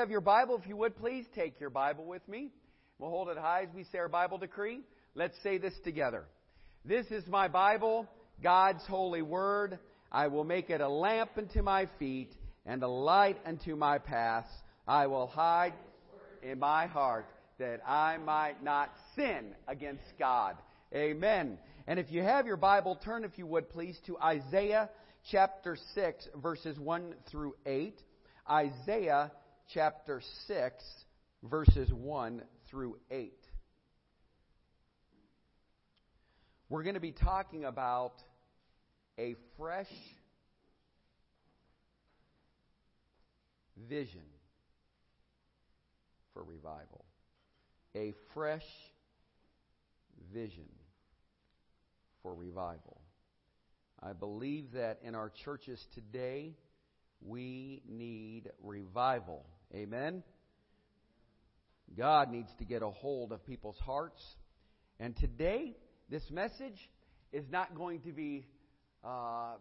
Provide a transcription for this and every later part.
have your Bible, if you would please take your Bible with me. We'll hold it high as we say our Bible decree. Let's say this together. This is my Bible, God's holy word. I will make it a lamp unto my feet and a light unto my paths. I will hide in my heart that I might not sin against God. Amen. And if you have your Bible, turn, if you would please, to Isaiah chapter 6, verses 1 through 8. Isaiah chapter 6, verses 1 through 8. We're going to be talking about a fresh vision for revival. A fresh vision for revival. I believe that in our churches today, we need revival. Amen? God needs to get a hold of people's hearts. And today, this message is not going to be uh,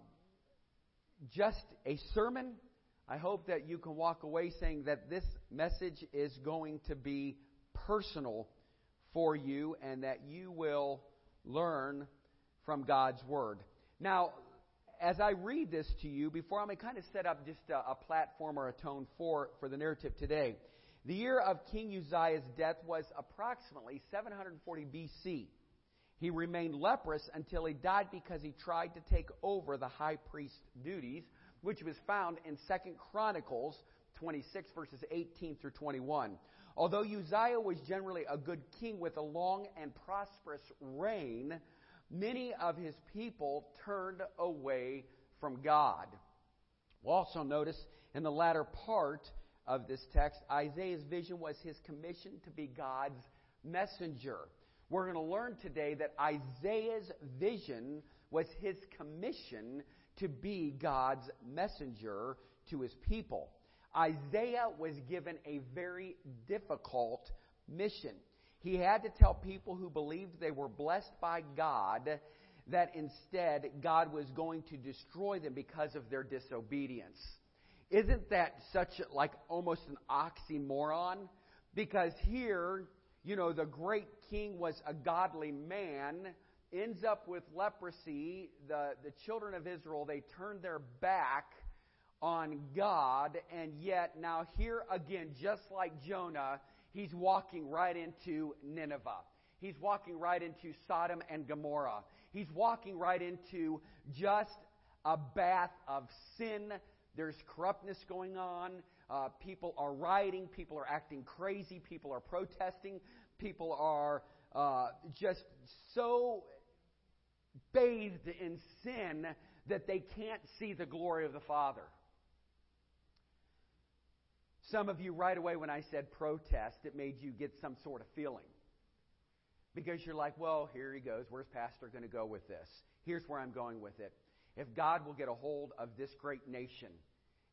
just a sermon. I hope that you can walk away saying that this message is going to be personal for you and that you will learn from God's Word. Now, as I read this to you, before I'm going to kind of set up just a, a platform or a tone for, for the narrative today, the year of King Uzziah's death was approximately 740 BC. He remained leprous until he died because he tried to take over the high priest duties, which was found in 2nd Chronicles 26 verses 18 through 21. Although Uzziah was generally a good king with a long and prosperous reign, many of his people turned away from God. We'll also notice in the latter part of this text, Isaiah's vision was his commission to be God's messenger. We're going to learn today that Isaiah's vision was his commission to be God's messenger to his people. Isaiah was given a very difficult mission. He had to tell people who believed they were blessed by God that instead God was going to destroy them because of their disobedience. Isn't that such like almost an oxymoron? Because here, you know, the great king was a godly man, ends up with leprosy. The, the children of Israel, they turn their back on God, and yet now here again, just like Jonah, he's walking right into Nineveh. He's walking right into Sodom and Gomorrah. He's walking right into just a bath of sin. There's corruptness going on. Uh, people are rioting. People are acting crazy. People are protesting. People are uh, just so bathed in sin that they can't see the glory of the Father. Some of you, right away, when I said protest, it made you get some sort of feeling. Because you're like, well, here he goes. Where's Pastor going to go with this? Here's where I'm going with it. If God will get a hold of this great nation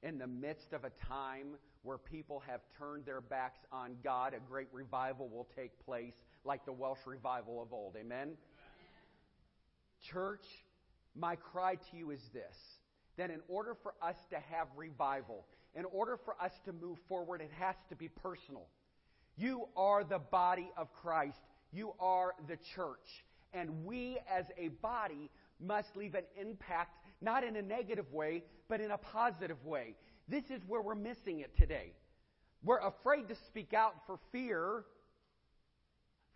in the midst of a time where people have turned their backs on God, a great revival will take place, like the Welsh revival of old. Amen? Church, my cry to you is this that in order for us to have revival, in order for us to move forward, it has to be personal. You are the body of Christ. You are the church. And we as a body must leave an impact, not in a negative way, but in a positive way. This is where we're missing it today. We're afraid to speak out for fear.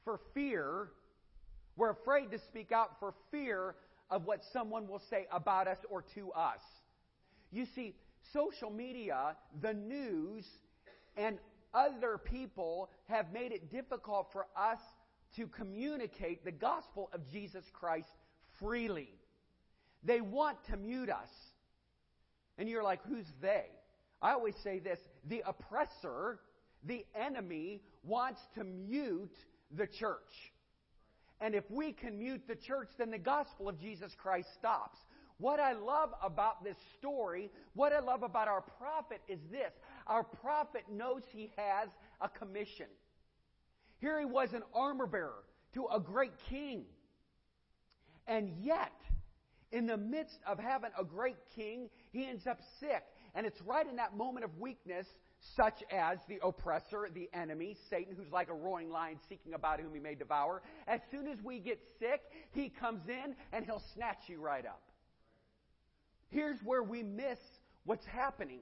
For fear. We're afraid to speak out for fear of what someone will say about us or to us. You see, social media, the news, and other people have made it difficult for us to communicate the gospel of Jesus Christ freely. They want to mute us. And you're like, who's they? I always say this the oppressor, the enemy, wants to mute the church. And if we can mute the church, then the gospel of Jesus Christ stops. What I love about this story, what I love about our prophet is this our prophet knows he has a commission. Here he was an armor bearer to a great king. And yet, in the midst of having a great king, he ends up sick. And it's right in that moment of weakness such as the oppressor, the enemy, Satan, who's like a roaring lion seeking about whom he may devour. As soon as we get sick, he comes in and he'll snatch you right up. Here's where we miss what's happening.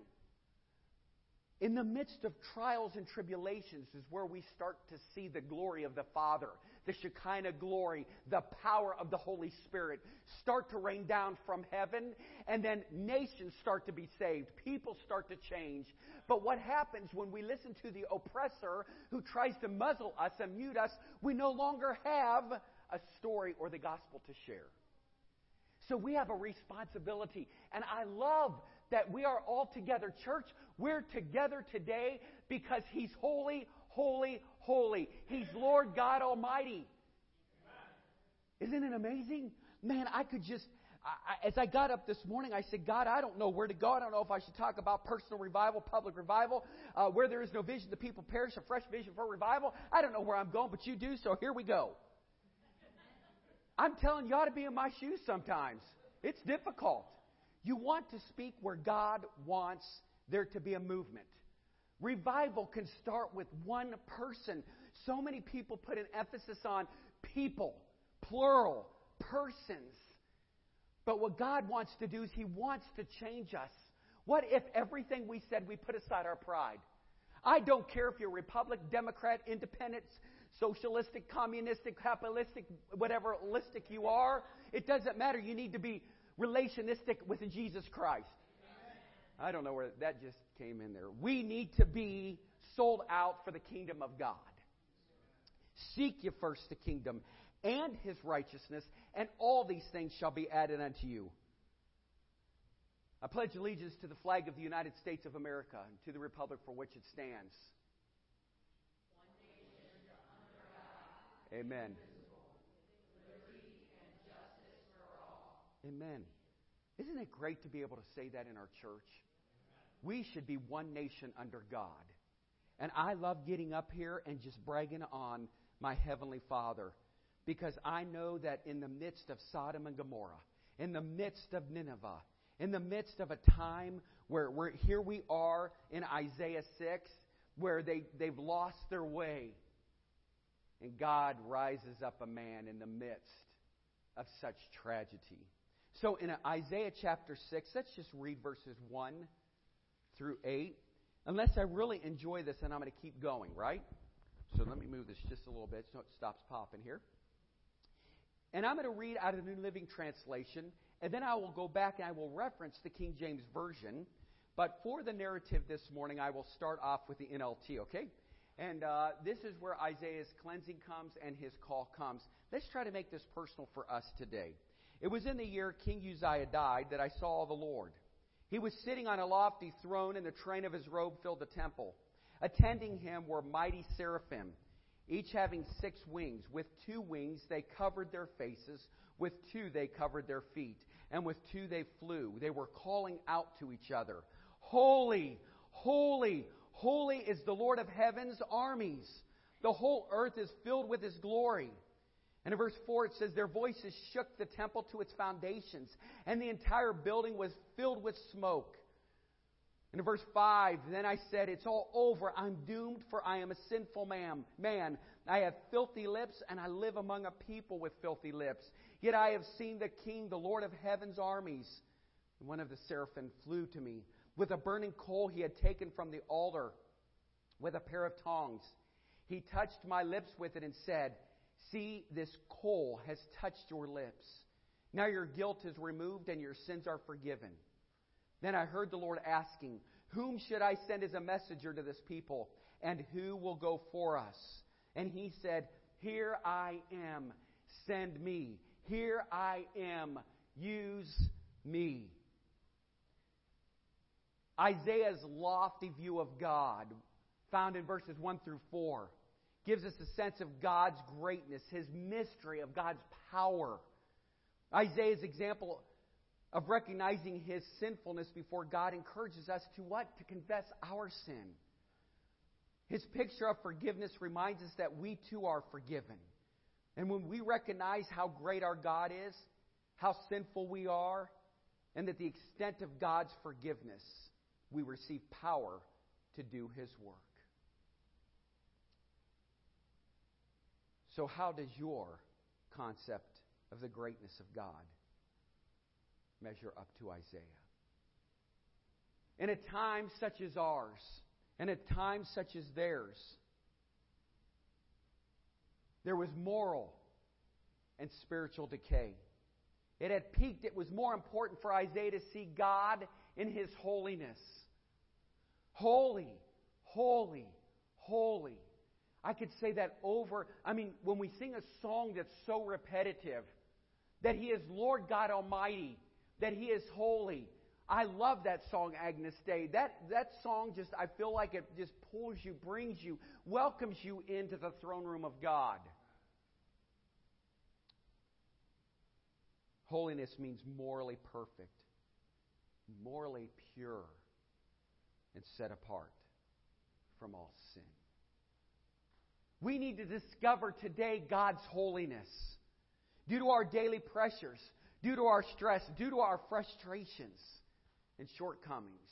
In the midst of trials and tribulations is where we start to see the glory of the Father, the Shekinah glory, the power of the Holy Spirit start to rain down from heaven, and then nations start to be saved. People start to change. But what happens when we listen to the oppressor who tries to muzzle us and mute us? We no longer have a story or the gospel to share. So we have a responsibility. And I love that we are all together. Church, we're together today because He's holy, holy, holy. He's Lord God Almighty. Isn't it amazing? Man, I could just, I, as I got up this morning, I said, God, I don't know where to go. I don't know if I should talk about personal revival, public revival, uh, where there is no vision, the people perish, a fresh vision for revival. I don't know where I'm going, but you do, so here we go. I'm telling you, you ought to be in my shoes sometimes. It's difficult. You want to speak where God wants there to be a movement. Revival can start with one person. So many people put an emphasis on people, plural, persons. But what God wants to do is He wants to change us. What if everything we said we put aside our pride? I don't care if you're Republican, Democrat, Independent, socialistic, communistic, capitalistic, whatever listic you are. It doesn't matter. You need to be relationistic with Jesus Christ. I don't know where that just came in there. We need to be sold out for the kingdom of God. Seek ye first the kingdom and his righteousness, and all these things shall be added unto you. I pledge allegiance to the flag of the United States of America and to the republic for which it stands. Amen. Amen. Isn't it great to be able to say that in our church? We should be one nation under God. And I love getting up here and just bragging on my Heavenly Father because I know that in the midst of Sodom and Gomorrah, in the midst of Nineveh, in the midst of a time where where here we are in Isaiah 6, where they, they've lost their way, and God rises up a man in the midst of such tragedy. So in Isaiah chapter 6, let's just read verses 1 through 8. Unless I really enjoy this, and I'm going to keep going, right? So let me move this just a little bit so it stops popping here. And I'm going to read out of the New Living Translation, and then I will go back and I will reference the King James Version. But for the narrative this morning, I will start off with the NLT, okay? And uh, this is where Isaiah's cleansing comes and his call comes. Let's try to make this personal for us today. It was in the year King Uzziah died that I saw the Lord. He was sitting on a lofty throne, and the train of his robe filled the temple. Attending him were mighty seraphim, each having six wings. With two wings they covered their faces, with two they covered their feet, and with two they flew. They were calling out to each other Holy, holy, holy is the Lord of heaven's armies. The whole earth is filled with his glory. And in verse 4, it says, Their voices shook the temple to its foundations, and the entire building was filled with smoke. And in verse 5, then I said, It's all over. I'm doomed, for I am a sinful man. man. I have filthy lips, and I live among a people with filthy lips. Yet I have seen the King, the Lord of heaven's armies. And one of the seraphim flew to me. With a burning coal he had taken from the altar with a pair of tongs. He touched my lips with it and said, See, this coal has touched your lips. Now your guilt is removed and your sins are forgiven. Then I heard the Lord asking, Whom should I send as a messenger to this people? And who will go for us? And he said, Here I am. Send me. Here I am. Use me. Isaiah's lofty view of God, found in verses 1 through 4, gives us a sense of God's greatness, his mystery of God's power. Isaiah's example of recognizing his sinfulness before God encourages us to what? To confess our sin. His picture of forgiveness reminds us that we too are forgiven. And when we recognize how great our God is, how sinful we are, and that the extent of God's forgiveness, we receive power to do His work. So, how does your concept of the greatness of God measure up to Isaiah? In a time such as ours, and a time such as theirs, there was moral and spiritual decay. It had peaked. It was more important for Isaiah to see God in his holiness. Holy, holy, holy. I could say that over. I mean, when we sing a song that's so repetitive, that He is Lord God Almighty, that He is holy. I love that song, Agnus Dei. That, that song just, I feel like it just pulls you, brings you, welcomes you into the throne room of God. Holiness means morally perfect, morally pure, and set apart from all sin. We need to discover today God's holiness. Due to our daily pressures, due to our stress, due to our frustrations and shortcomings,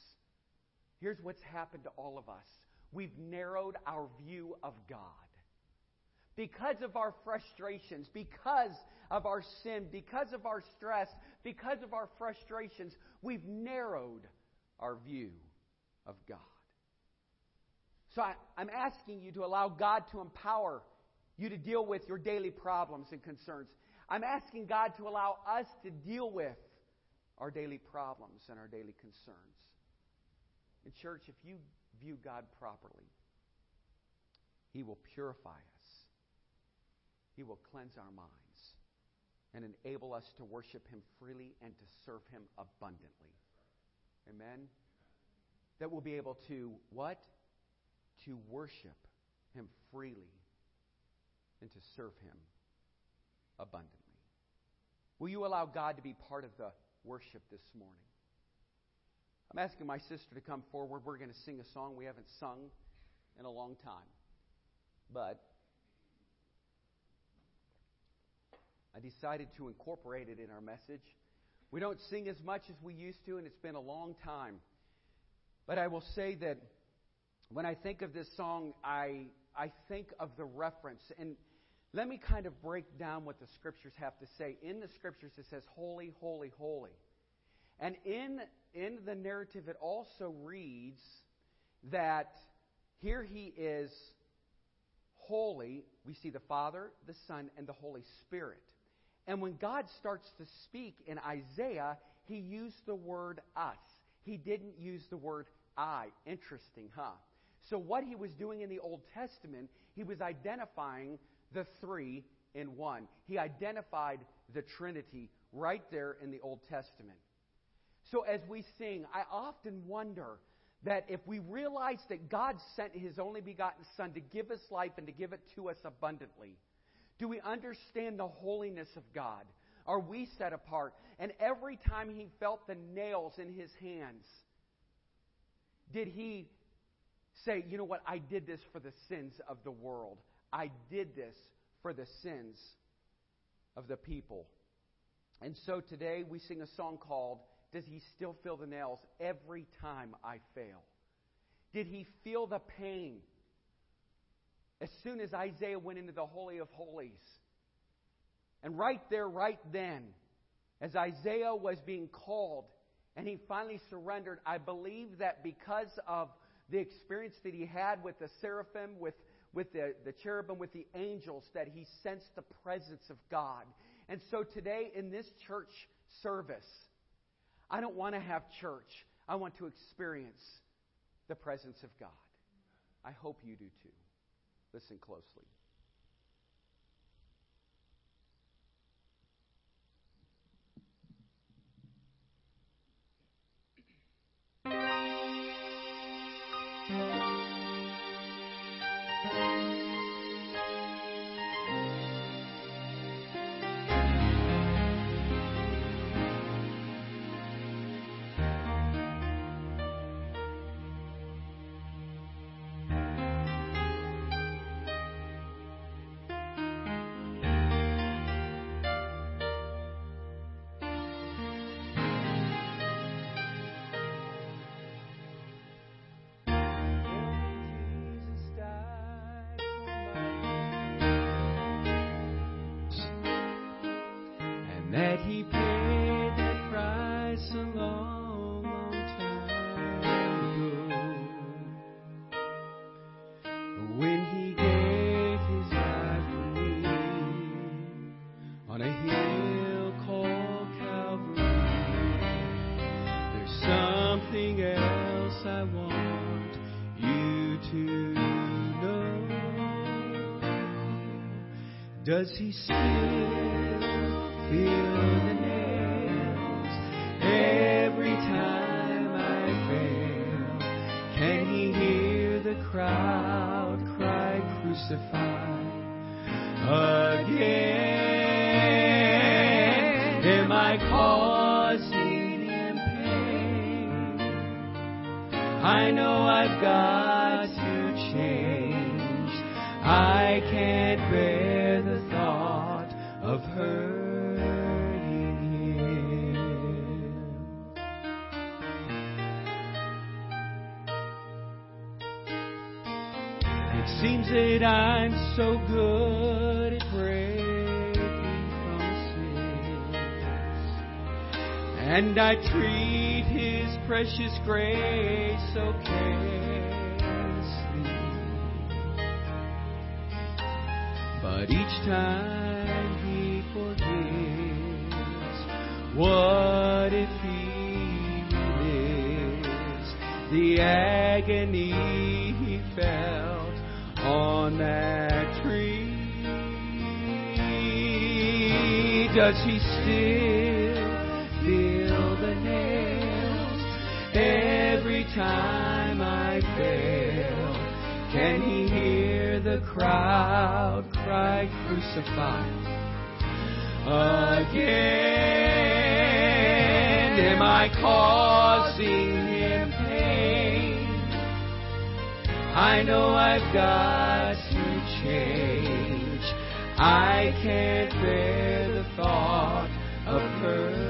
here's what's happened to all of us we've narrowed our view of God. Because of our frustrations, because of our sin, because of our stress, because of our frustrations, we've narrowed our view of God. So I, am asking you to allow God to empower you to deal with your daily problems and concerns. I'm asking God to allow us to deal with our daily problems and our daily concerns. In church, if you view God properly, He will purify us, He will cleanse our minds, and enable us to worship Him freely and to serve Him abundantly. Amen? That we'll be able to what? To worship Him freely and to serve Him abundantly. Will you allow God to be part of the worship this morning? I'm asking my sister to come forward. We're going to sing a song we haven't sung in a long time. But I decided to incorporate it in our message. We don't sing as much as we used to, and it's been a long time. But I will say that when I think of this song, I, I think of the reference. And let me kind of break down what the scriptures have to say. In the scriptures, it says, Holy, holy, holy. And in, in the narrative, it also reads that here he is holy. We see the Father, the Son, and the Holy Spirit. And when God starts to speak in Isaiah, he used the word us. He didn't use the word I. Interesting, huh? So, what he was doing in the Old Testament, he was identifying the three in one. He identified the Trinity right there in the Old Testament. So, as we sing, I often wonder that if we realize that God sent his only begotten Son to give us life and to give it to us abundantly, do we understand the holiness of God? Are we set apart? And every time he felt the nails in his hands, did he say, you know what, I did this for the sins of the world. I did this for the sins of the people. And so today we sing a song called Does He Still Feel the Nails Every Time I Fail? Did he feel the pain as soon as Isaiah went into the Holy of Holies? And right there, right then, as Isaiah was being called and he finally surrendered, I believe that because of the experience that he had with the seraphim, with, with the, the cherubim, with the angels, that he sensed the presence of God. And so today in this church service, I don't want to have church. I want to experience the presence of God. I hope you do too. Listen closely. Does he still feel the nails every time I fail? Can he hear the crowd cry, crucify again? Am I causing him pain? I know I've got that I'm so good at breaking promises, and I treat His precious grace so carelessly. But each time He forgives, what if He relives the agony He felt on that tree? Does He still feel the nails every time I fail? Can He hear the crowd cry, crucify? Again, am I causing I know I've got to change. I can't bear the thought of hurting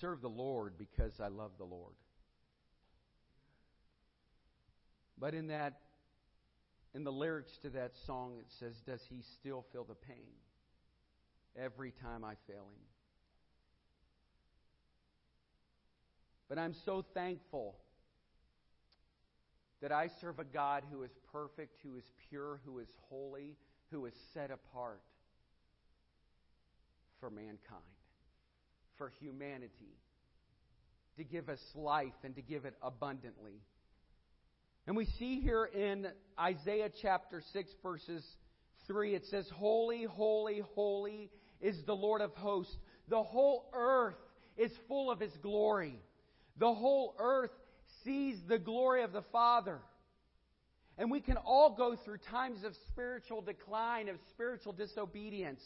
serve the Lord because I love the Lord. But in that, in the lyrics to that song, it says, Does he still feel the pain every time I fail him? But I'm so thankful that I serve a God who is perfect, who is pure, who is holy, who is set apart for mankind, for humanity, to give us life and to give it abundantly. And we see here in Isaiah chapter 6, verses 3, it says, Holy, holy, holy is the Lord of hosts. The whole earth is full of his glory. The whole earth sees the glory of the Father. And we can all go through times of spiritual decline, of spiritual disobedience.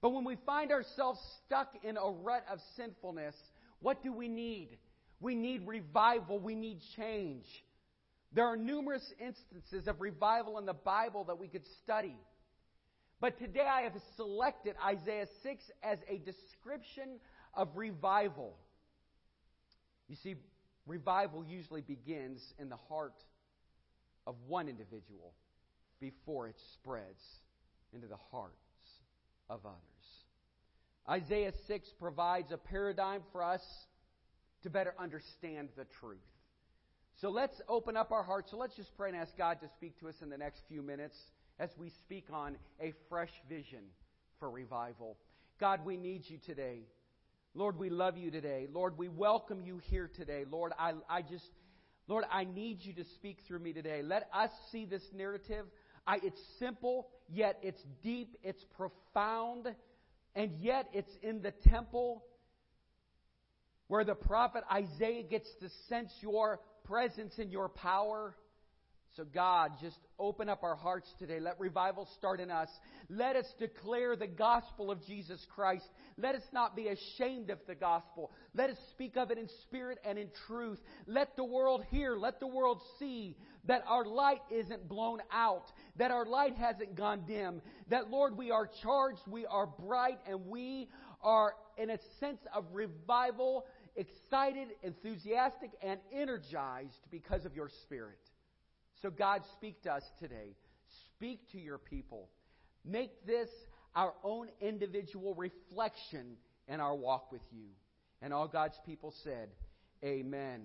But when we find ourselves stuck in a rut of sinfulness, what do we need? We need revival. We need change. There are numerous instances of revival in the Bible that we could study. But today I have selected Isaiah 6 as a description of revival. You see, revival usually begins in the heart of one individual before it spreads into the hearts of others. Isaiah 6 provides a paradigm for us to better understand the truth. So let's open up our hearts. So let's just pray and ask God to speak to us in the next few minutes as we speak on a fresh vision for revival. God, we need you today. Lord, we love you today. Lord, we welcome you here today. Lord, I, I just, Lord, I need you to speak through me today. Let us see this narrative. I, it's simple, yet it's deep, it's profound, and yet it's in the temple where the prophet Isaiah gets to sense your presence and your power. So, God, just open up our hearts today. Let revival start in us. Let us declare the gospel of Jesus Christ. Let us not be ashamed of the gospel. Let us speak of it in spirit and in truth. Let the world hear, let the world see that our light isn't blown out, that our light hasn't gone dim, that, Lord, we are charged, we are bright, and we are in a sense of revival, excited, enthusiastic, and energized because of your Spirit. So, God, speak to us today. Speak to your people. Make this our own individual reflection in our walk with you. And all God's people said, Amen.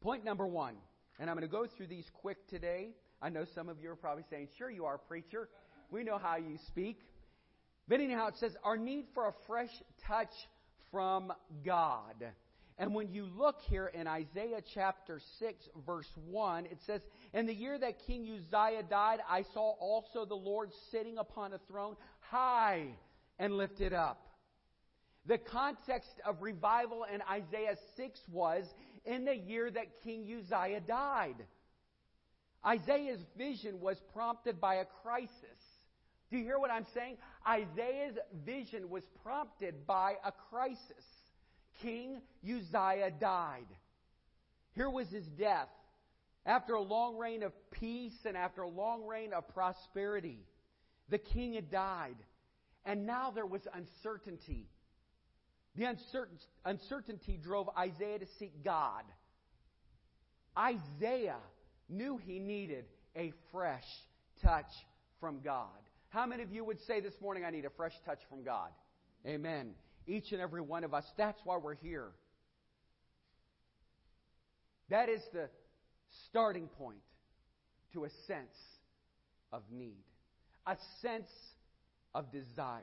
Point number one, and I'm going to go through these quick today. I know some of you are probably saying, Sure, you are, preacher. We know how you speak. But anyhow, it says, Our need for a fresh touch from God. And when you look here in Isaiah chapter 6, verse 1, it says, In the year that King Uzziah died, I saw also the Lord sitting upon a throne, high and lifted up. The context of revival in Isaiah 6 was in the year that King Uzziah died. Isaiah's vision was prompted by a crisis. Do you hear what I'm saying? Isaiah's vision was prompted by a crisis. King Uzziah died. Here was his death. After a long reign of peace and after a long reign of prosperity, the king had died. And now there was uncertainty. The uncertainty drove Isaiah to seek God. Isaiah knew he needed a fresh touch from God. How many of you would say this morning, I need a fresh touch from God? Amen each and every one of us. That's why we're here. That is the starting point to a sense of need, a sense of desire.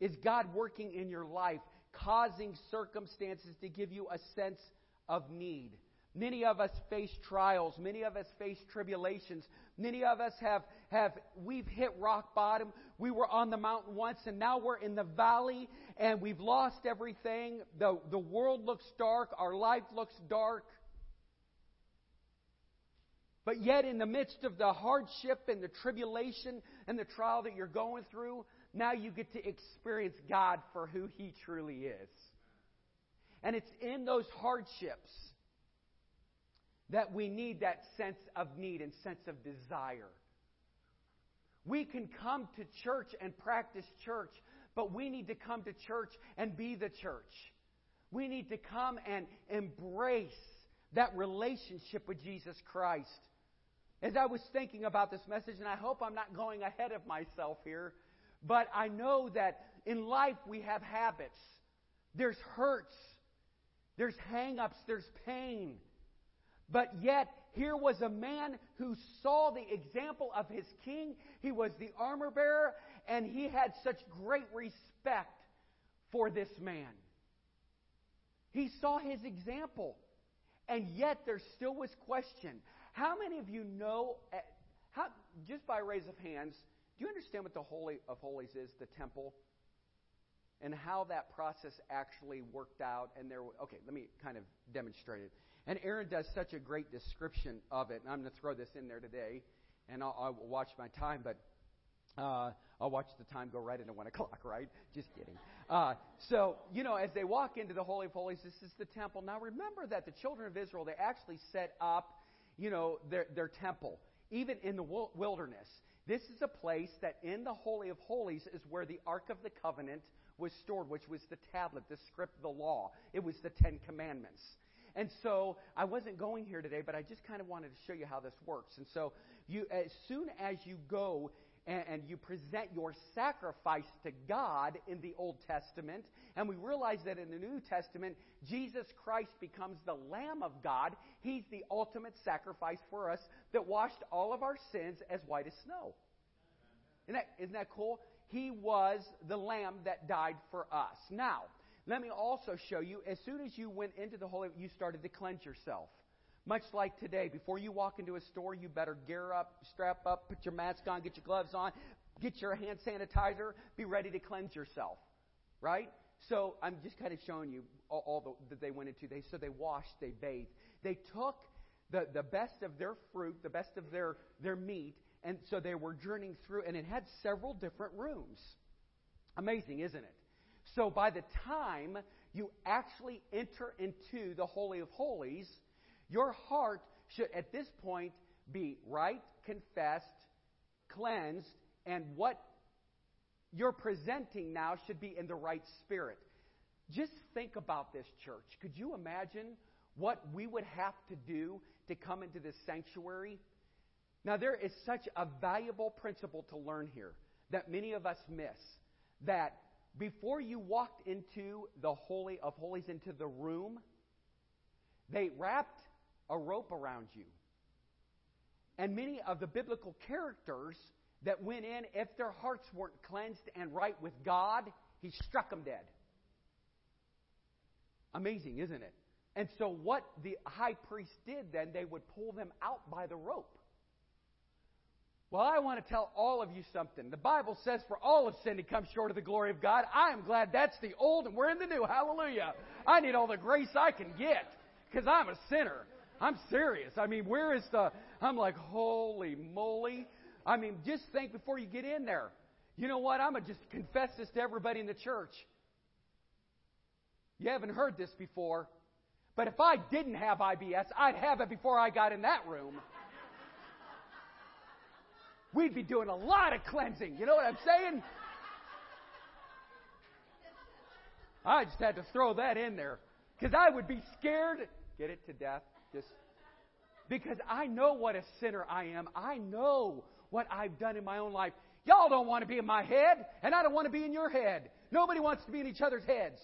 Is God working in your life, causing circumstances to give you a sense of need? Many of us face trials. Many of us face tribulations. Many of us have, have, we've hit rock bottom. We were on the mountain once and now we're in the valley and we've lost everything. The, the world looks dark. Our life looks dark. But yet, in the midst of the hardship and the tribulation and the trial that you're going through, now you get to experience God for who He truly is. And it's in those hardships that we need that sense of need and sense of desire. We can come to church and practice church, but we need to come to church and be the church. We need to come and embrace that relationship with Jesus Christ. As I was thinking about this message, and I hope I'm not going ahead of myself here, but I know that in life we have habits. There's hurts. there's hang ups, there's pain. But yet, here was a man who saw the example of his king. He was the armor bearer, and he had such great respect for this man. He saw his example. And yet, there still was question. How many of you know, eh, how, just by raise of hands, do you understand what the Holy of Holies is, the temple? And how that process actually worked out? And there, okay, let me kind of demonstrate it. And Aaron does such a great description of it. And I'm going to throw this in there today, and I'll, I'll watch my time, but uh, I'll watch the time go right into one o'clock, right? Just kidding. Uh, so, you know, as they walk into the Holy of Holies, this is the temple. Now, remember that the children of Israel, they actually set up, you know, their, their temple, even in the wilderness. This is a place that in the Holy of Holies is where the Ark of the Covenant was stored, which was the tablet, the script, the law. It was the Ten Commandments. And so I wasn't going here today, but I just kind of wanted to show you how this works. And so you, as soon as you go and, and you present your sacrifice to God in the Old Testament, and we realize that in the New Testament, Jesus Christ becomes the Lamb of God. He's the ultimate sacrifice for us that washed all of our sins as white as snow. Isn't that, isn't that cool? He was the Lamb that died for us. Now, let me also show you, as soon as you went into the Holy, you started to cleanse yourself. Much like today, before you walk into a store, you better gear up, strap up, put your mask on, get your gloves on, get your hand sanitizer, be ready to cleanse yourself. Right? So I'm just kind of showing you all, all the, that they went into. They so they washed, they bathed, they took the, the best of their fruit, the best of their their meat, and so they were journeying through, and it had several different rooms. Amazing, isn't it? So by the time you actually enter into the Holy of Holies, your heart should at this point be right, confessed, cleansed, and what you're presenting now should be in the right spirit. Just think about this, church. Could you imagine what we would have to do to come into this sanctuary? Now, there is such a valuable principle to learn here that many of us miss. That before you walked into the Holy of Holies, into the room, they wrapped a rope around you. And many of the biblical characters that went in, if their hearts weren't cleansed and right with God, he struck them dead. Amazing, isn't it? And so, what the high priest did then, they would pull them out by the rope. Well, I want to tell all of you something. The Bible says, For all have sinned and come short of the glory of God. I am glad that's the old and we're in the new. Hallelujah. I need all the grace I can get because I'm a sinner. I'm serious. I mean, where is the. I'm like, holy moly. I mean, just think before you get in there. You know what? I'm going to just confess this to everybody in the church. You haven't heard this before. But if I didn't have IBS, I'd have it before I got in that room. We'd be doing a lot of cleansing. You know what I'm saying? I just had to throw that in there. Because I would be scared. Get it to death? Just because I know what a sinner I am. I know what I've done in my own life. Y'all don't want to be in my head, and I don't want to be in your head. Nobody wants to be in each other's heads.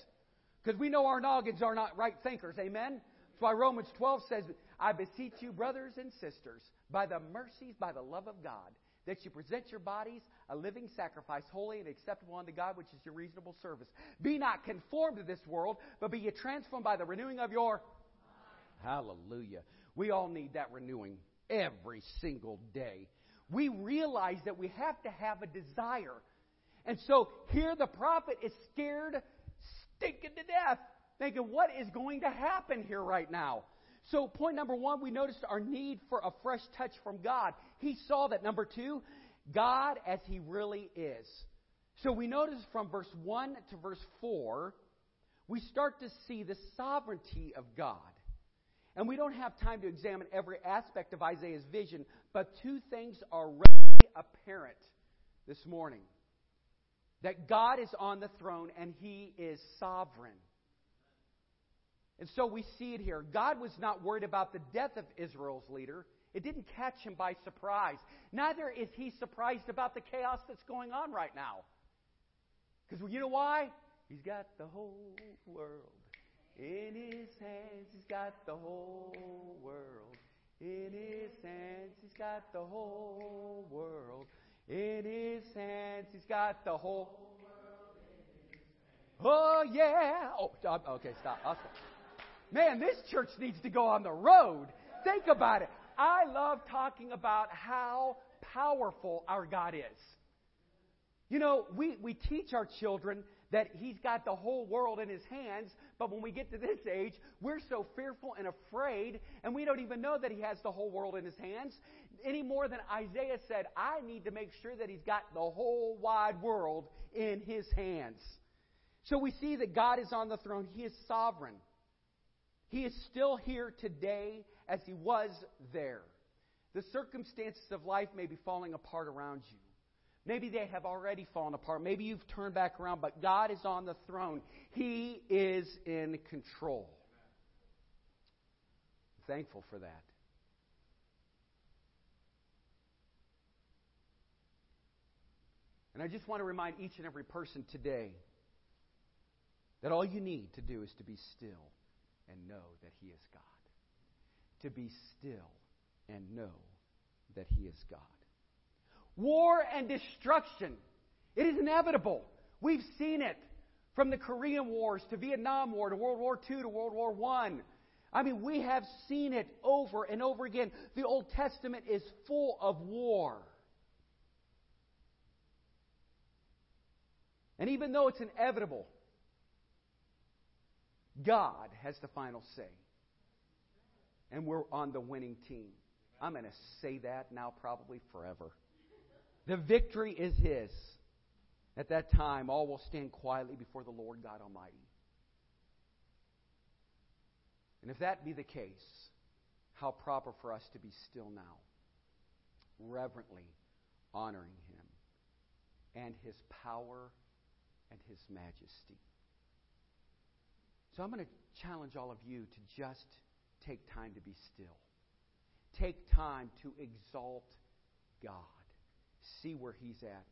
Because we know our noggins are not right thinkers. Amen? That's why Romans 12 says, I beseech you, brothers and sisters, by the mercies, by the love of God, that you present your bodies a living sacrifice, holy and acceptable unto God, which is your reasonable service. Be not conformed to this world, but be ye transformed by the renewing of your Hallelujah. We all need that renewing every single day. We realize that we have to have a desire. And so here the prophet is scared, stinking to death, thinking, what is going to happen here right now? So, point number one, we noticed our need for a fresh touch from God. He saw that. Number two, God as He really is. So, we notice from verse 1 to verse 4, we start to see the sovereignty of God. And we don't have time to examine every aspect of Isaiah's vision, but two things are readily apparent this morning that God is on the throne and he is sovereign. And so we see it here. God was not worried about the death of Israel's leader. It didn't catch him by surprise. Neither is he surprised about the chaos that's going on right now. Because you know why? He's got the whole world In his hands, he's got the whole world. In his hands, he's got the whole world. In his hands, he's got the whole world. Oh, yeah. Oh, okay, stop. stop. Man, this church needs to go on the road. Think about it. I love talking about how powerful our God is. You know, we, we teach our children that He's got the whole world in His hands, but when we get to this age, we're so fearful and afraid, and we don't even know that He has the whole world in His hands. Any more than Isaiah said, I need to make sure that He's got the whole wide world in His hands. So we see that God is on the throne. He is sovereign. He is still here today as He was there. The circumstances of life may be falling apart around you. Maybe they have already fallen apart. Maybe you've turned back around, but God is on the throne. He is in control. I'm thankful for that. And I just want to remind each and every person today that all you need to do is to be still and know that He is God. To be still and know that He is God. War and destruction. It is inevitable. We've seen it from the Korean Wars to Vietnam War to World War II to World War I. I mean, we have seen it over and over again. The Old Testament is full of war. And even though it's inevitable, God has the final say. And we're on the winning team. I'm going to say that now probably forever. The victory is His. At that time, all will stand quietly before the Lord God Almighty. And if that be the case, how proper for us to be still now, reverently honoring Him and His power and His majesty. So I'm going to challenge all of you to just take time to be still. Take time to exalt God. See where He's at.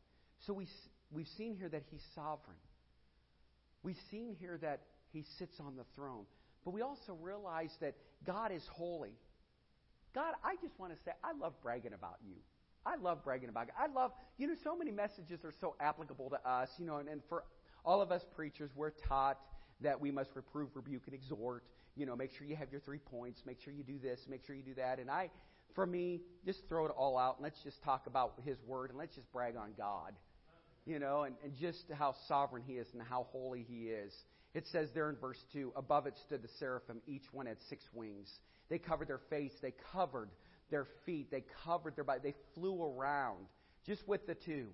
So we, we've seen here that He's sovereign. We've seen here that He sits on the throne. But we also realize that God is holy. God, I just want to say, I love bragging about you. I love bragging about you. I love, you know, so many messages are so applicable to us, you know, and, and for all of us preachers, we're taught that we must reprove, rebuke, and exhort. You know, make sure you have your three points. Make sure you do this. Make sure you do that. And I, for me, just throw it all out and let's just talk about His Word and let's just brag on God. You know, and, and just how sovereign He is and how holy He is. It says there in verse 2 Above it stood the seraphim. Each one had six wings. They covered their face. They covered their feet. They covered their body. They flew around just with the two.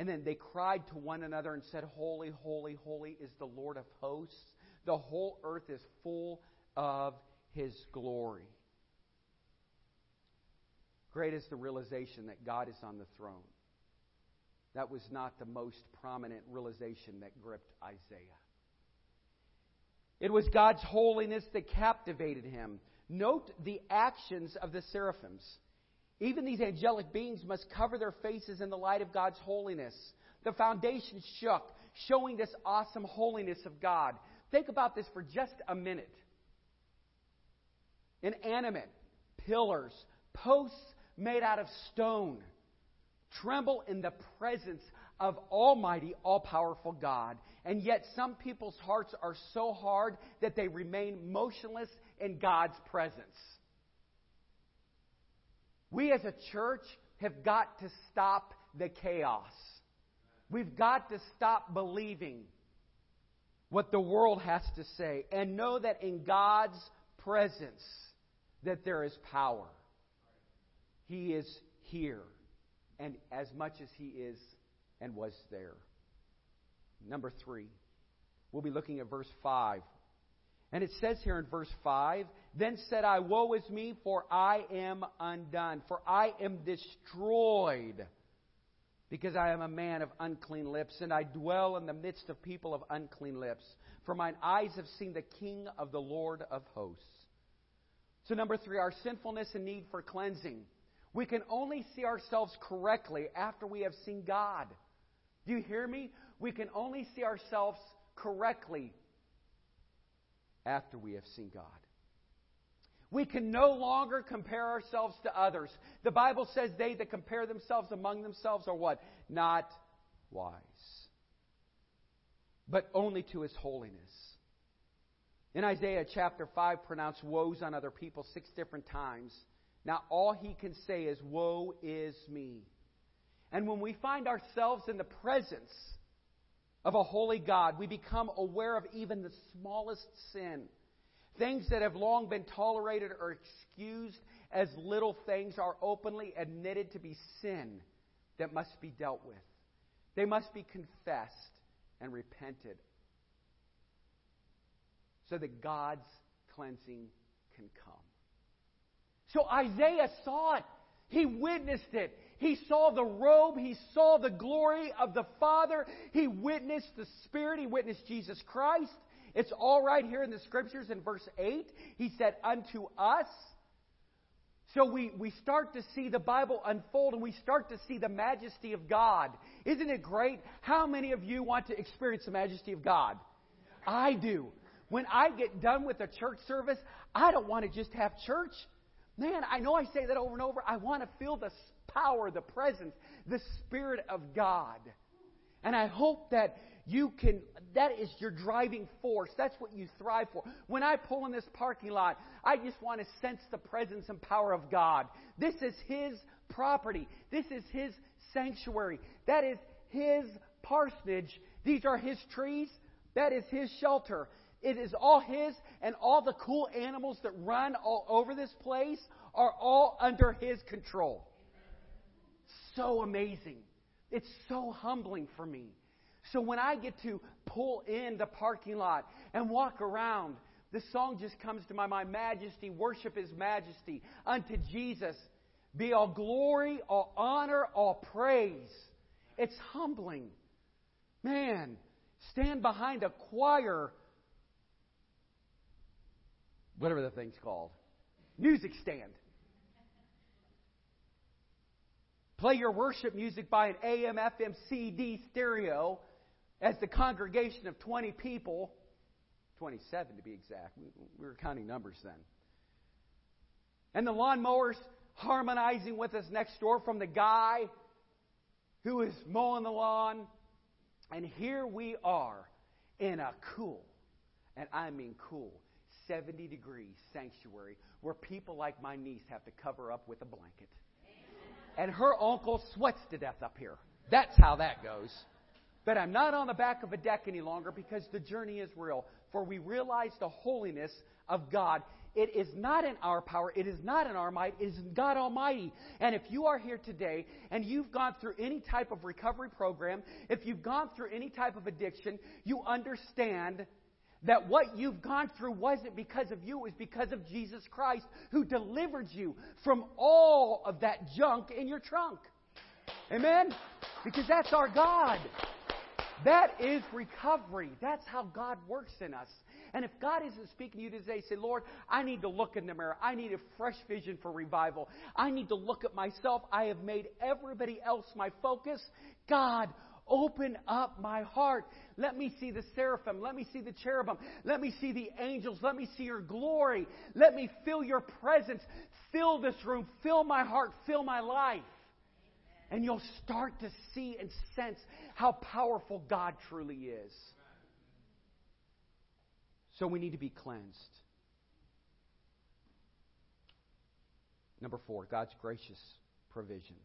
And then they cried to one another and said, Holy, holy, holy is the Lord of hosts. The whole earth is full of his glory. Great is the realization that God is on the throne. That was not the most prominent realization that gripped Isaiah. It was God's holiness that captivated him. Note the actions of the seraphims. Even these angelic beings must cover their faces in the light of God's holiness. The foundation shook, showing this awesome holiness of God. Think about this for just a minute. Inanimate pillars, posts made out of stone, tremble in the presence of Almighty, all powerful God. And yet, some people's hearts are so hard that they remain motionless in God's presence. We as a church have got to stop the chaos. We've got to stop believing what the world has to say and know that in God's presence that there is power. He is here and as much as he is and was there. Number 3. We'll be looking at verse 5. And it says here in verse 5 Then said I, Woe is me, for I am undone, for I am destroyed, because I am a man of unclean lips, and I dwell in the midst of people of unclean lips. For mine eyes have seen the King of the Lord of hosts. So, number three, our sinfulness and need for cleansing. We can only see ourselves correctly after we have seen God. Do you hear me? We can only see ourselves correctly after we have seen God. We can no longer compare ourselves to others. The Bible says they that compare themselves among themselves are what? Not wise. But only to his holiness. In Isaiah chapter 5, pronounced woes on other people six different times. Now, all he can say is, Woe is me. And when we find ourselves in the presence of a holy God, we become aware of even the smallest sin. Things that have long been tolerated or excused as little things are openly admitted to be sin that must be dealt with. They must be confessed and repented so that God's cleansing can come. So Isaiah saw it. He witnessed it. He saw the robe. He saw the glory of the Father. He witnessed the Spirit. He witnessed Jesus Christ. It's all right here in the scriptures in verse 8. He said, Unto us. So we, we start to see the Bible unfold and we start to see the majesty of God. Isn't it great? How many of you want to experience the majesty of God? I do. When I get done with a church service, I don't want to just have church. Man, I know I say that over and over. I want to feel the power, the presence, the Spirit of God. And I hope that you can, that is your driving force. That's what you thrive for. When I pull in this parking lot, I just want to sense the presence and power of God. This is His property. This is His sanctuary. That is His parsonage. These are His trees. That is His shelter. It is all His, and all the cool animals that run all over this place are all under His control. So amazing. It's so humbling for me. So when I get to pull in the parking lot and walk around, the song just comes to my mind Majesty, worship His majesty. Unto Jesus be all glory, all honor, all praise. It's humbling. Man, stand behind a choir, whatever the thing's called, music stand. Play your worship music by an AM, FM, CD stereo as the congregation of 20 people, 27 to be exact, we were counting numbers then. And the lawnmowers harmonizing with us next door from the guy who is mowing the lawn. And here we are in a cool, and I mean cool, 70 degree sanctuary where people like my niece have to cover up with a blanket. And her uncle sweats to death up here. That's how that goes. But I'm not on the back of a deck any longer because the journey is real. For we realize the holiness of God. It is not in our power. It is not in our might. It is in God Almighty. And if you are here today and you've gone through any type of recovery program, if you've gone through any type of addiction, you understand that what you've gone through wasn't because of you, it was because of Jesus Christ who delivered you from all of that junk in your trunk. Amen? Because that's our God. That is recovery. That's how God works in us. And if God isn't speaking to you today, say, Lord, I need to look in the mirror. I need a fresh vision for revival. I need to look at myself. I have made everybody else my focus. God, open up my heart. Let me see the seraphim. Let me see the cherubim. Let me see the angels. Let me see your glory. Let me feel your presence. Fill this room. Fill my heart. Fill my life. And you'll start to see and sense how powerful God truly is. So we need to be cleansed. Number four, God's gracious provision.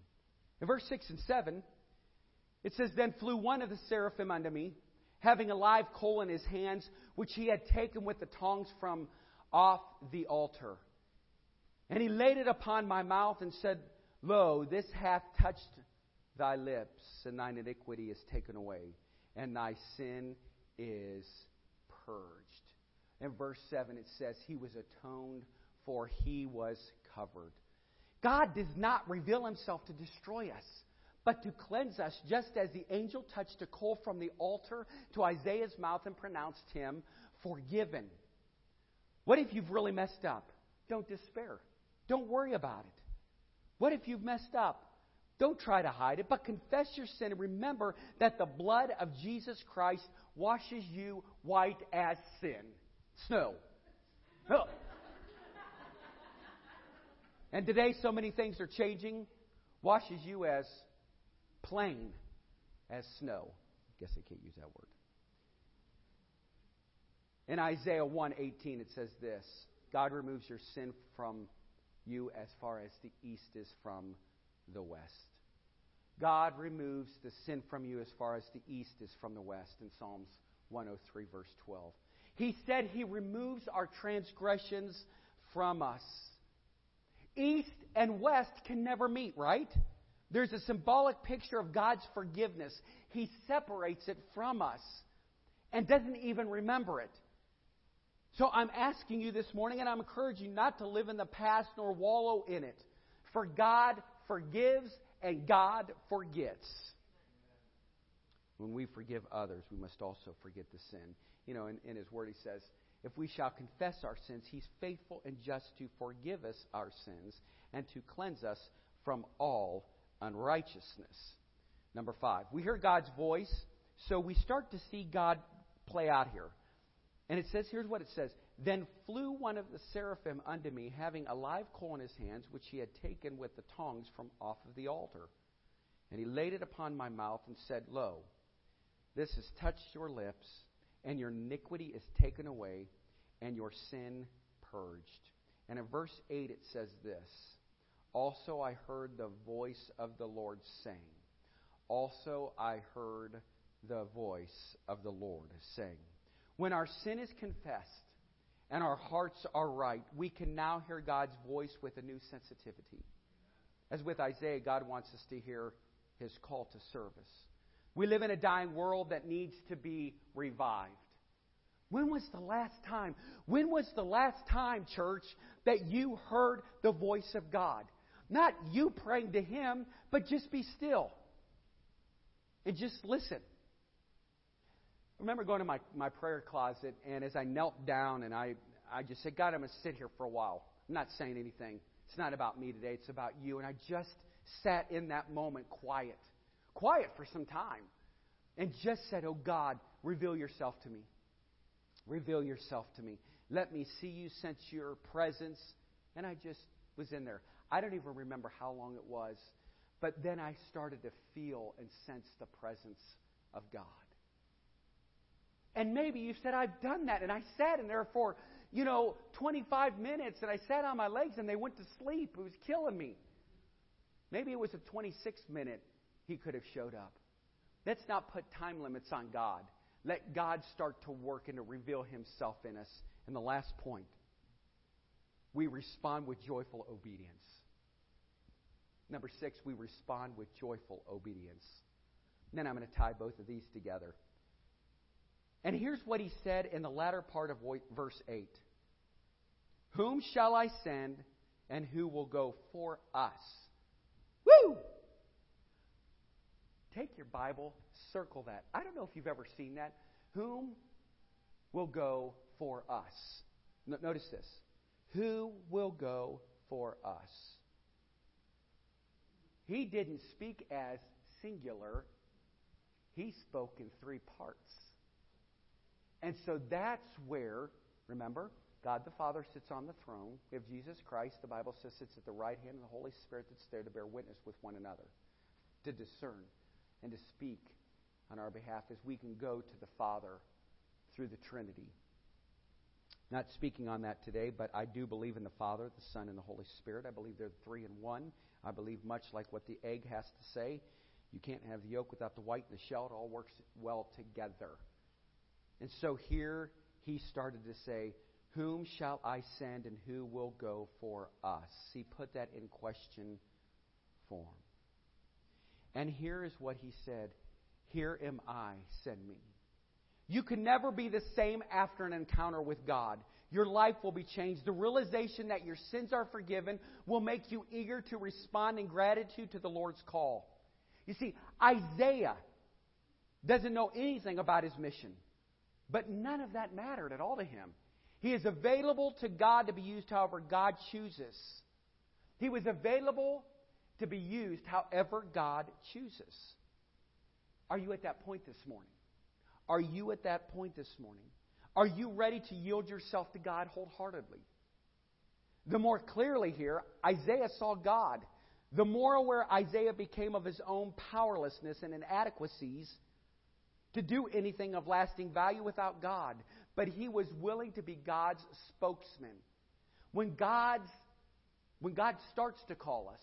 In verse 6 and 7, it says, Then flew one of the seraphim unto me, having a live coal in his hands, which he had taken with the tongs from off the altar. And he laid it upon my mouth and said, Lo, this hath touched thy lips, and thine iniquity is taken away, and thy sin is purged. In verse 7, it says, He was atoned for, he was covered. God does not reveal himself to destroy us, but to cleanse us, just as the angel touched a coal from the altar to Isaiah's mouth and pronounced him forgiven. What if you've really messed up? Don't despair. Don't worry about it. What if you've messed up? Don't try to hide it, but confess your sin and remember that the blood of Jesus Christ washes you white as sin. Snow. and today, so many things are changing. Washes you as plain as snow. I guess I can't use that word. In Isaiah 1:18 it says this, God removes your sin from you as far as the east is from the west. God removes the sin from you as far as the east is from the west in Psalms 103 verse 12. He said he removes our transgressions from us. East and west can never meet, right? There's a symbolic picture of God's forgiveness. He separates it from us and doesn't even remember it. So I'm asking you this morning, and I'm encouraging you not to live in the past nor wallow in it. For God forgives and God forgets. When we forgive others, we must also forget the sin. You know, in, in His Word, He says, If we shall confess our sins, He's faithful and just to forgive us our sins and to cleanse us from all unrighteousness. Number five, we hear God's voice, so we start to see God play out here. And it says, here's what it says Then flew one of the seraphim unto me, having a live coal in his hands, which he had taken with the tongs from off of the altar. And he laid it upon my mouth and said, Lo, this has touched your lips, and your iniquity is taken away, and your sin purged. And in verse 8 it says this Also I heard the voice of the Lord saying, Also I heard the voice of the Lord saying, when our sin is confessed and our hearts are right, we can now hear God's voice with a new sensitivity. As with Isaiah, God wants us to hear his call to service. We live in a dying world that needs to be revived. When was the last time? When was the last time, church, that you heard the voice of God? Not you praying to Him, but just be still and just listen. I remember going to my, my prayer closet, and as I knelt down and I, I just said, God, I'm going to sit here for a while. I'm not saying anything. It's not about me today, it's about you. And I just sat in that moment quiet, quiet for some time, and just said, Oh God, reveal yourself to me. Reveal yourself to me. Let me see you, sense your presence. And I just was in there. I don't even remember how long it was, but then I started to feel and sense the presence of God. And maybe you said, I've done that. And I sat in there for, you know, 25 minutes and I sat on my legs and they went to sleep. It was killing me. Maybe it was a 26 minute he could have showed up. Let's not put time limits on God. Let God start to work and to reveal himself in us. And the last point we respond with joyful obedience. Number six, we respond with joyful obedience. And then I'm going to tie both of these together. And here's what he said in the latter part of verse 8 Whom shall I send, and who will go for us? Woo! Take your Bible, circle that. I don't know if you've ever seen that. Whom will go for us? notice this. Who will go for us? He didn't speak as singular, he spoke in three parts. And so that's where, remember, God the Father sits on the throne. We have Jesus Christ, the Bible says, sits at the right hand of the Holy Spirit that's there to bear witness with one another, to discern and to speak on our behalf as we can go to the Father through the Trinity. Not speaking on that today, but I do believe in the Father, the Son, and the Holy Spirit. I believe they're three in one. I believe much like what the egg has to say. You can't have the yolk without the white and the shell. It all works well together. And so here he started to say, Whom shall I send and who will go for us? He put that in question form. And here is what he said Here am I, send me. You can never be the same after an encounter with God. Your life will be changed. The realization that your sins are forgiven will make you eager to respond in gratitude to the Lord's call. You see, Isaiah doesn't know anything about his mission. But none of that mattered at all to him. He is available to God to be used however God chooses. He was available to be used however God chooses. Are you at that point this morning? Are you at that point this morning? Are you ready to yield yourself to God wholeheartedly? The more clearly here, Isaiah saw God. The more aware Isaiah became of his own powerlessness and inadequacies to do anything of lasting value without God. But he was willing to be God's spokesman. When God's when God starts to call us,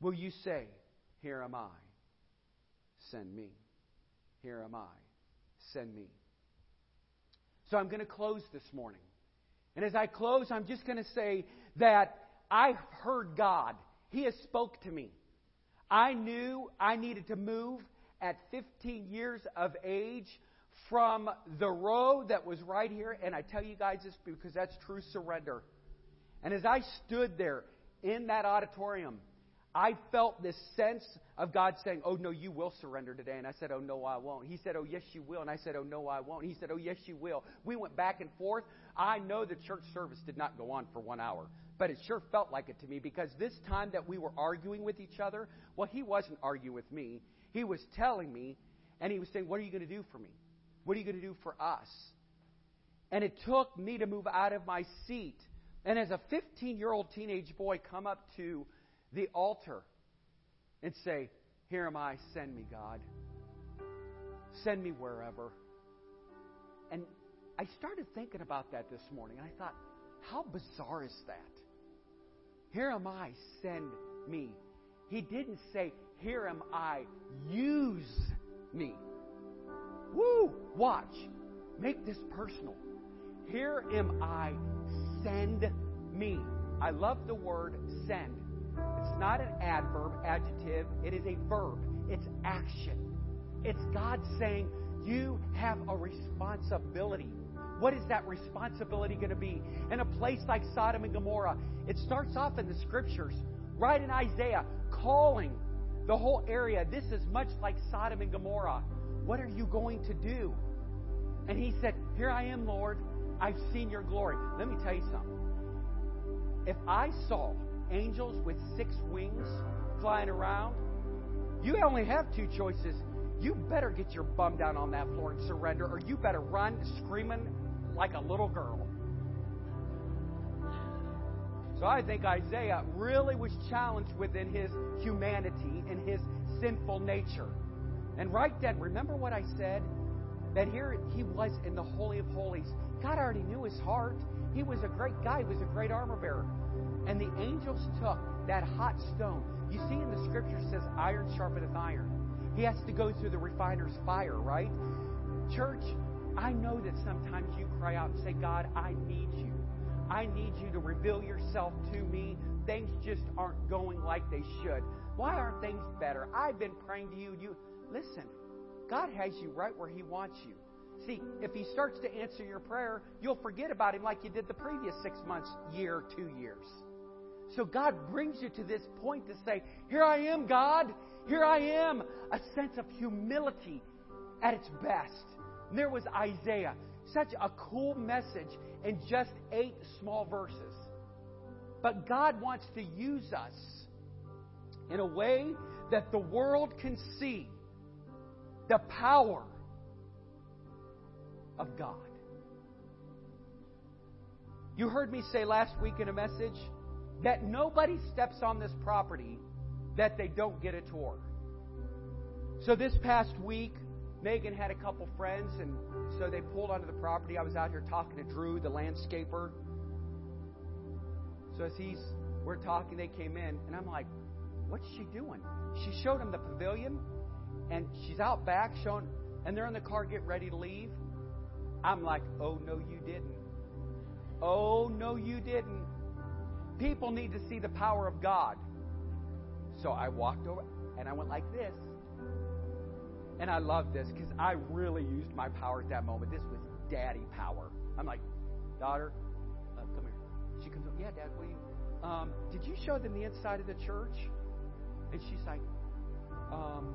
will you say, Here am I, send me? Here am I, send me. So I'm going to close this morning. And as I close, I'm just going to say that I heard God. He has spoke to me. I knew I needed to move at 15 years of age from the row that was right here. And I tell you guys this because that's true surrender. And as I stood there in that auditorium, I felt this sense of God saying, Oh, no, you will surrender today. And I said, Oh, no, I won't. He said, Oh, yes, you will. And I said, Oh, no, I won't. He said, Oh, yes, you will. We went back and forth. I know the church service did not go on for one hour, but it sure felt like it to me because this time that we were arguing with each other, well, he wasn't arguing with me. He was telling me, and he was saying, What are you going to do for me? What are you going to do for us? And it took me to move out of my seat. And as a 15 year old teenage boy, come up to the altar and say, Here am I, send me, God. Send me wherever. And I started thinking about that this morning, and I thought, how bizarre is that? Here am I, send me. He didn't say, Here am I, use me. Woo! Watch. Make this personal. Here am I, send me. I love the word send. It's not an adverb, adjective. It is a verb. It's action. It's God saying, You have a responsibility. What is that responsibility going to be? In a place like Sodom and Gomorrah, it starts off in the scriptures, right in Isaiah, calling the whole area. This is much like Sodom and Gomorrah. What are you going to do? And he said, Here I am, Lord. I've seen your glory. Let me tell you something. If I saw angels with six wings flying around, you only have two choices. You better get your bum down on that floor and surrender, or you better run screaming like a little girl. So I think Isaiah really was challenged within his humanity and his sinful nature. And right then, remember what I said? That here he was in the Holy of Holies. God already knew his heart. He was a great guy, he was a great armor bearer. And the angels took that hot stone. You see in the scripture it says iron sharpeneth iron. He has to go through the refiner's fire, right? Church, I know that sometimes you cry out and say, God, I need you. I need you to reveal yourself to me. Things just aren't going like they should. Why aren't things better? I've been praying to you. You listen. God has you right where He wants you. See, if He starts to answer your prayer, you'll forget about Him like you did the previous six months, year, two years. So God brings you to this point to say, Here I am, God. Here I am. A sense of humility at its best. And there was Isaiah. Such a cool message in just eight small verses. But God wants to use us in a way that the world can see the power of God. You heard me say last week in a message that nobody steps on this property that they don't get a tour. So this past week, Megan had a couple friends, and so they pulled onto the property. I was out here talking to Drew, the landscaper. So as he's we're talking, they came in, and I'm like, "What's she doing?" She showed him the pavilion, and she's out back showing, and they're in the car getting ready to leave. I'm like, "Oh no, you didn't. Oh no, you didn't." People need to see the power of God. So I walked over and I went like this. And I love this because I really used my power at that moment. This was daddy power. I'm like, daughter, uh, come here. She comes up, yeah, dad, will you? Um, did you show them the inside of the church? And she's like, um,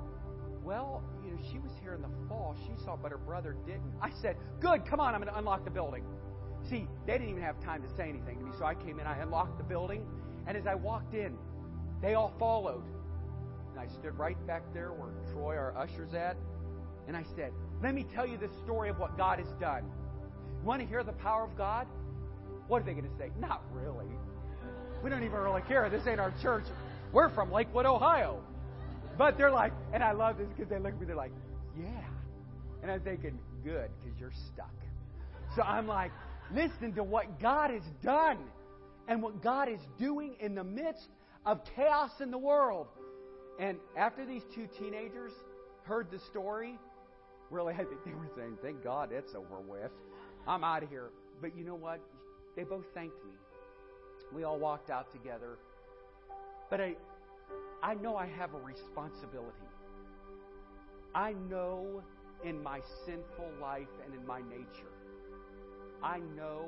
well, you know, she was here in the fall. She saw, but her brother didn't. I said, good, come on, I'm going to unlock the building. See, they didn't even have time to say anything to me, so I came in, I unlocked the building, and as I walked in, they all followed. And I stood right back there where Troy, our usher's at, and I said, Let me tell you the story of what God has done. You want to hear the power of God? What are they going to say? Not really. We don't even really care. This ain't our church. We're from Lakewood, Ohio. But they're like, and I love this because they look at me, they're like, yeah. And I'm thinking, good, because you're stuck. So I'm like, listen to what God has done and what God is doing in the midst of chaos in the world. And after these two teenagers heard the story, really, I think they were saying, thank God it's over with. I'm out of here. But you know what? They both thanked me. We all walked out together. But I, I know I have a responsibility. I know in my sinful life and in my nature, I know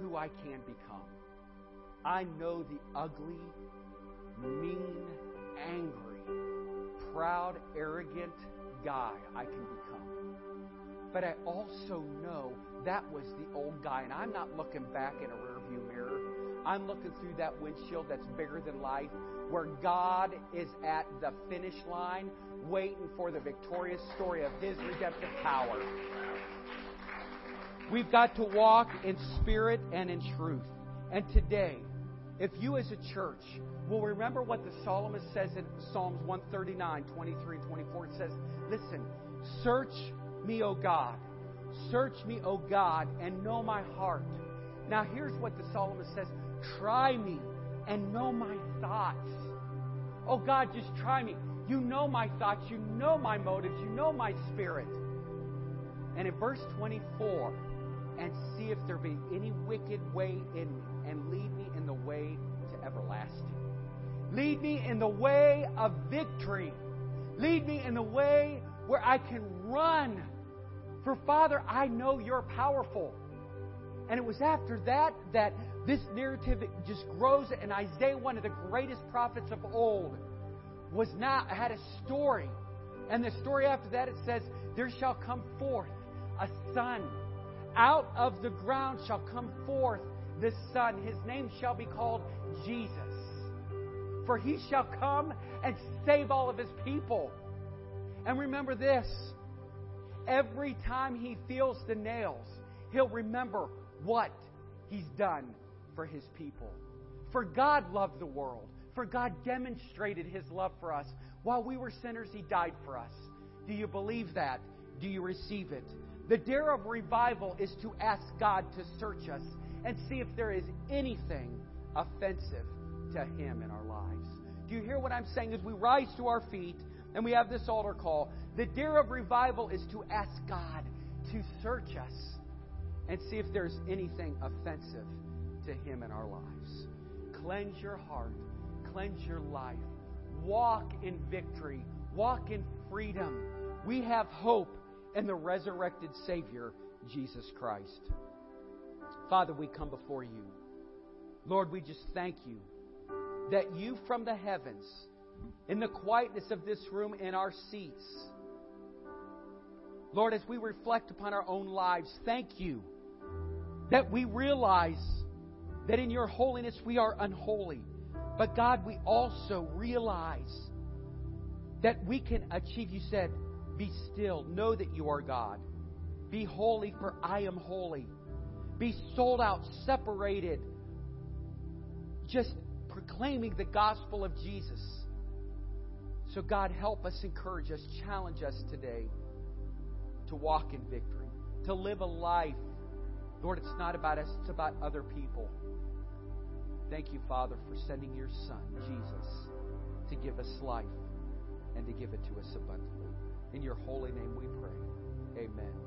who I can become. I know the ugly, mean, angry, proud, arrogant guy I can become. But I also know that was the old guy, and I'm not looking back in a rearview mirror. I'm looking through that windshield that's bigger than life, where God is at the finish line, waiting for the victorious story of His redemptive power. We've got to walk in spirit and in truth. And today, if you as a church will remember what the psalmist says in Psalms 139, 23, 24, it says, Listen, search me, O God. Search me, O God, and know my heart. Now, here's what the psalmist says Try me and know my thoughts. Oh God, just try me. You know my thoughts. You know my motives. You know my spirit. And in verse 24, and see if there be any wicked way in me, and lead me in the way to everlasting. Lead me in the way of victory. Lead me in the way where I can run. For Father, I know you're powerful. And it was after that that this narrative just grows, and Isaiah, one of the greatest prophets of old, was not had a story. And the story after that it says, There shall come forth a son. Out of the ground shall come forth the Son. His name shall be called Jesus. For he shall come and save all of his people. And remember this every time he feels the nails, he'll remember what he's done for his people. For God loved the world. For God demonstrated his love for us. While we were sinners, he died for us. Do you believe that? Do you receive it? The dare of revival is to ask God to search us and see if there is anything offensive to him in our lives. Do you hear what I'm saying? As we rise to our feet and we have this altar call, the dare of revival is to ask God to search us and see if there's anything offensive to Him in our lives. Cleanse your heart, cleanse your life, walk in victory, walk in freedom. We have hope in the resurrected Savior, Jesus Christ. Father, we come before you. Lord, we just thank you that you from the heavens, in the quietness of this room, in our seats, Lord, as we reflect upon our own lives, thank you that we realize that in your holiness we are unholy. But God, we also realize that we can achieve, you said, be still, know that you are God. Be holy, for I am holy. Be sold out, separated, just proclaiming the gospel of Jesus. So, God, help us, encourage us, challenge us today to walk in victory, to live a life. Lord, it's not about us, it's about other people. Thank you, Father, for sending your Son, Jesus, to give us life and to give it to us abundantly. In your holy name we pray. Amen.